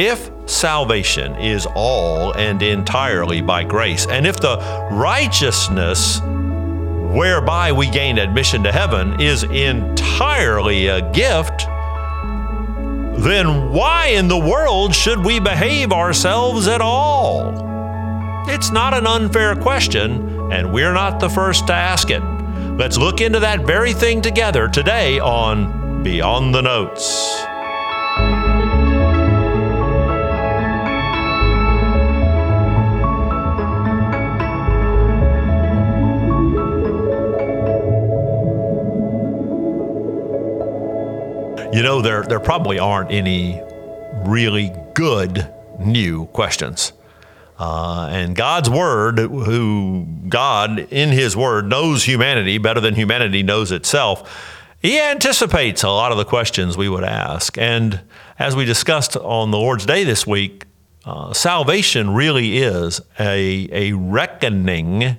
If salvation is all and entirely by grace, and if the righteousness whereby we gain admission to heaven is entirely a gift, then why in the world should we behave ourselves at all? It's not an unfair question, and we're not the first to ask it. Let's look into that very thing together today on Beyond the Notes. You know, there, there probably aren't any really good new questions. Uh, and God's Word, who God in His Word knows humanity better than humanity knows itself, He anticipates a lot of the questions we would ask. And as we discussed on the Lord's Day this week, uh, salvation really is a, a reckoning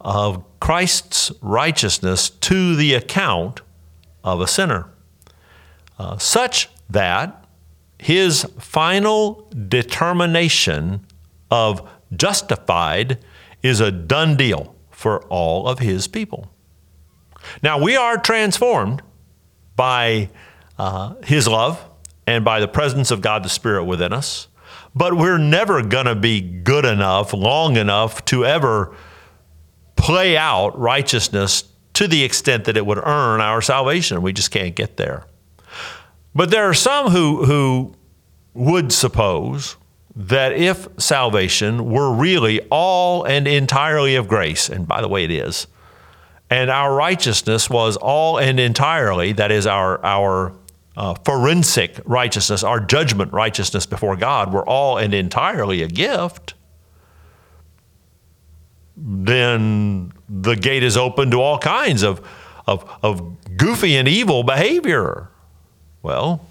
of Christ's righteousness to the account of a sinner uh, such that his final determination of justified is a done deal for all of his people. Now, we are transformed by uh, his love and by the presence of God the Spirit within us, but we're never going to be good enough, long enough to ever play out righteousness to the extent that it would earn our salvation. We just can't get there. But there are some who, who would suppose that if salvation were really all and entirely of grace, and by the way, it is, and our righteousness was all and entirely, that is, our, our uh, forensic righteousness, our judgment righteousness before God, were all and entirely a gift, then the gate is open to all kinds of, of, of goofy and evil behavior. Well,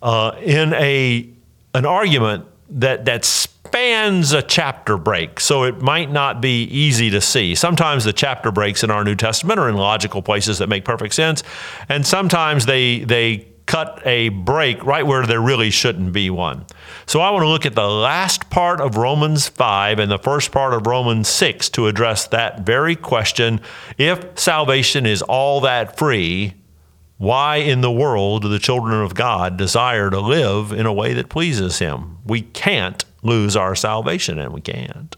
uh, in a an argument that that spans a chapter break, so it might not be easy to see. Sometimes the chapter breaks in our New Testament are in logical places that make perfect sense, and sometimes they they cut a break right where there really shouldn't be one. So I want to look at the last part of Romans 5 and the first part of Romans 6 to address that very question. If salvation is all that free, why in the world do the children of God desire to live in a way that pleases Him? We can't lose our salvation, and we can't.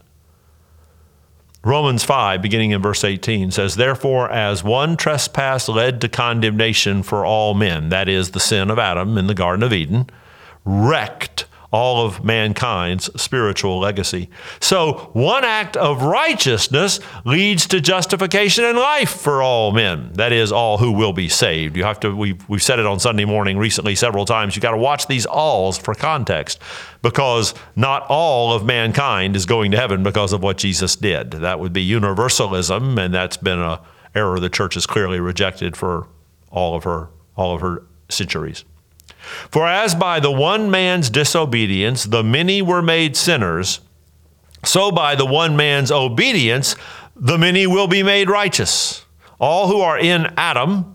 Romans 5, beginning in verse 18, says, Therefore, as one trespass led to condemnation for all men, that is, the sin of Adam in the Garden of Eden, wrecked all of mankind's spiritual legacy. So, one act of righteousness leads to justification and life for all men. That is, all who will be saved. You have to, we've, we've said it on Sunday morning recently several times. You got to watch these alls for context because not all of mankind is going to heaven because of what Jesus did. That would be universalism, and that's been a error the church has clearly rejected for all of her all of her centuries. For as by the one man's disobedience the many were made sinners, so by the one man's obedience the many will be made righteous. All who are in Adam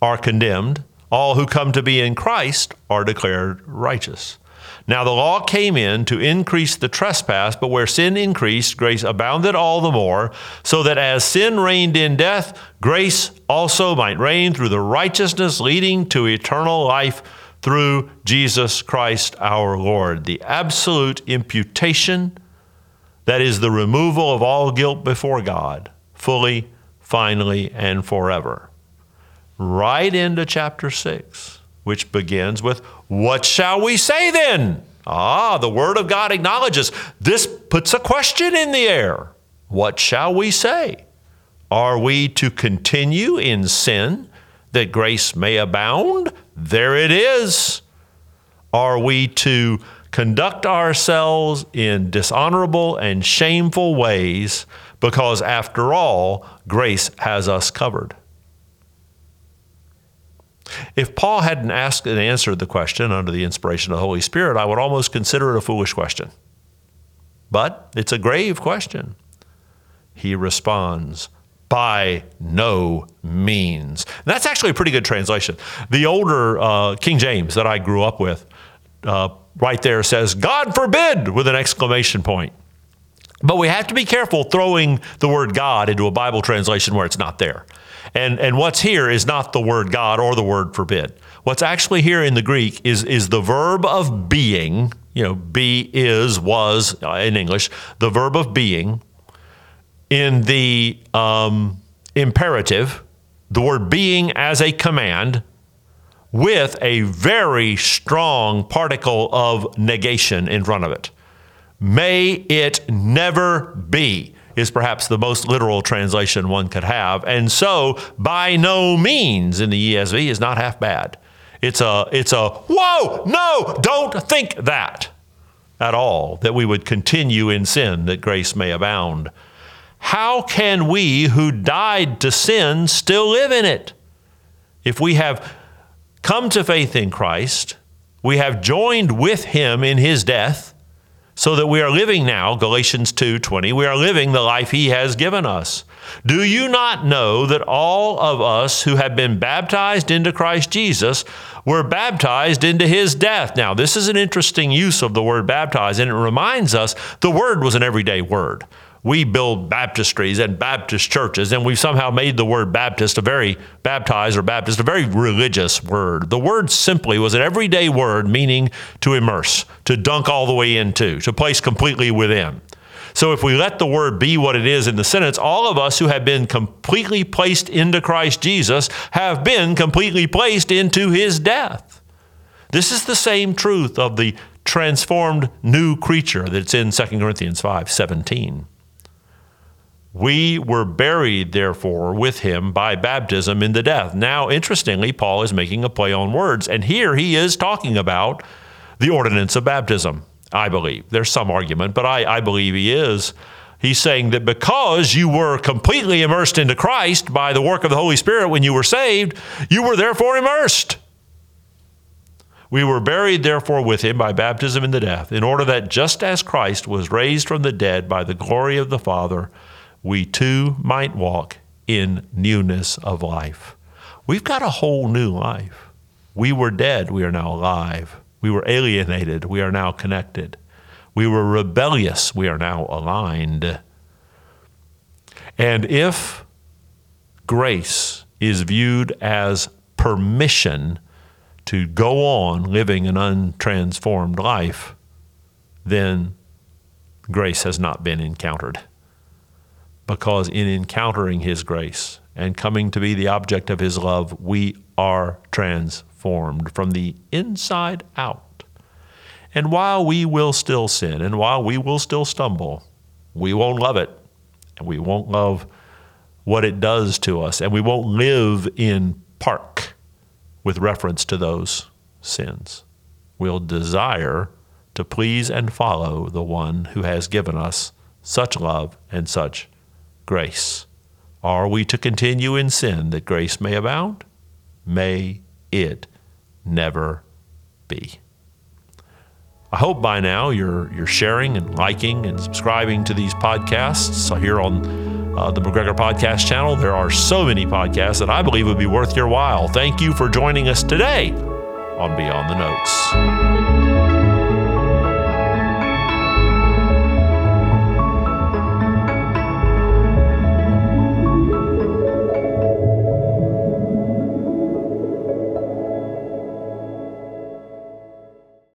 are condemned, all who come to be in Christ are declared righteous. Now the law came in to increase the trespass, but where sin increased, grace abounded all the more, so that as sin reigned in death, grace also might reign through the righteousness leading to eternal life through Jesus Christ our Lord. The absolute imputation, that is the removal of all guilt before God, fully, finally, and forever. Right into chapter 6, which begins with, What shall we say then? Ah, the Word of God acknowledges this puts a question in the air. What shall we say? Are we to continue in sin that grace may abound? There it is. Are we to conduct ourselves in dishonorable and shameful ways because, after all, grace has us covered? If Paul hadn't asked and answered the question under the inspiration of the Holy Spirit, I would almost consider it a foolish question. But it's a grave question. He responds, by no means. And that's actually a pretty good translation. The older uh, King James that I grew up with uh, right there says, God forbid, with an exclamation point. But we have to be careful throwing the word God into a Bible translation where it's not there. And, and what's here is not the word God or the word forbid. What's actually here in the Greek is, is the verb of being, you know, be, is, was uh, in English, the verb of being in the um, imperative, the word being as a command, with a very strong particle of negation in front of it. May it never be is perhaps the most literal translation one could have. And so, by no means in the ESV is not half bad. It's a, it's a, whoa, no, don't think that at all, that we would continue in sin, that grace may abound. How can we who died to sin still live in it? If we have come to faith in Christ, we have joined with him in his death, so that we are living now Galatians 2:20 we are living the life he has given us. Do you not know that all of us who have been baptized into Christ Jesus were baptized into his death? Now, this is an interesting use of the word baptized and it reminds us the word was an everyday word we build baptistries and Baptist churches, and we've somehow made the word Baptist a very baptized or Baptist a very religious word. The word simply was an everyday word meaning to immerse, to dunk all the way into, to place completely within. So if we let the word be what it is in the sentence, all of us who have been completely placed into Christ Jesus have been completely placed into his death. This is the same truth of the transformed new creature that's in 2 Corinthians 5 17. We were buried, therefore, with him by baptism in the death. Now, interestingly, Paul is making a play on words, and here he is talking about the ordinance of baptism, I believe. There's some argument, but I, I believe he is. He's saying that because you were completely immersed into Christ by the work of the Holy Spirit when you were saved, you were therefore immersed. We were buried, therefore, with him by baptism in the death, in order that just as Christ was raised from the dead by the glory of the Father, we too might walk in newness of life. We've got a whole new life. We were dead, we are now alive. We were alienated, we are now connected. We were rebellious, we are now aligned. And if grace is viewed as permission to go on living an untransformed life, then grace has not been encountered because in encountering His grace and coming to be the object of His love, we are transformed from the inside out. And while we will still sin and while we will still stumble, we won't love it and we won't love what it does to us and we won't live in park with reference to those sins. We'll desire to please and follow the one who has given us such love and such grace. Are we to continue in sin that grace may abound? May it never be. I hope by now you're, you're sharing and liking and subscribing to these podcasts so here on uh, the McGregor Podcast channel. There are so many podcasts that I believe would be worth your while. Thank you for joining us today on Beyond the Notes.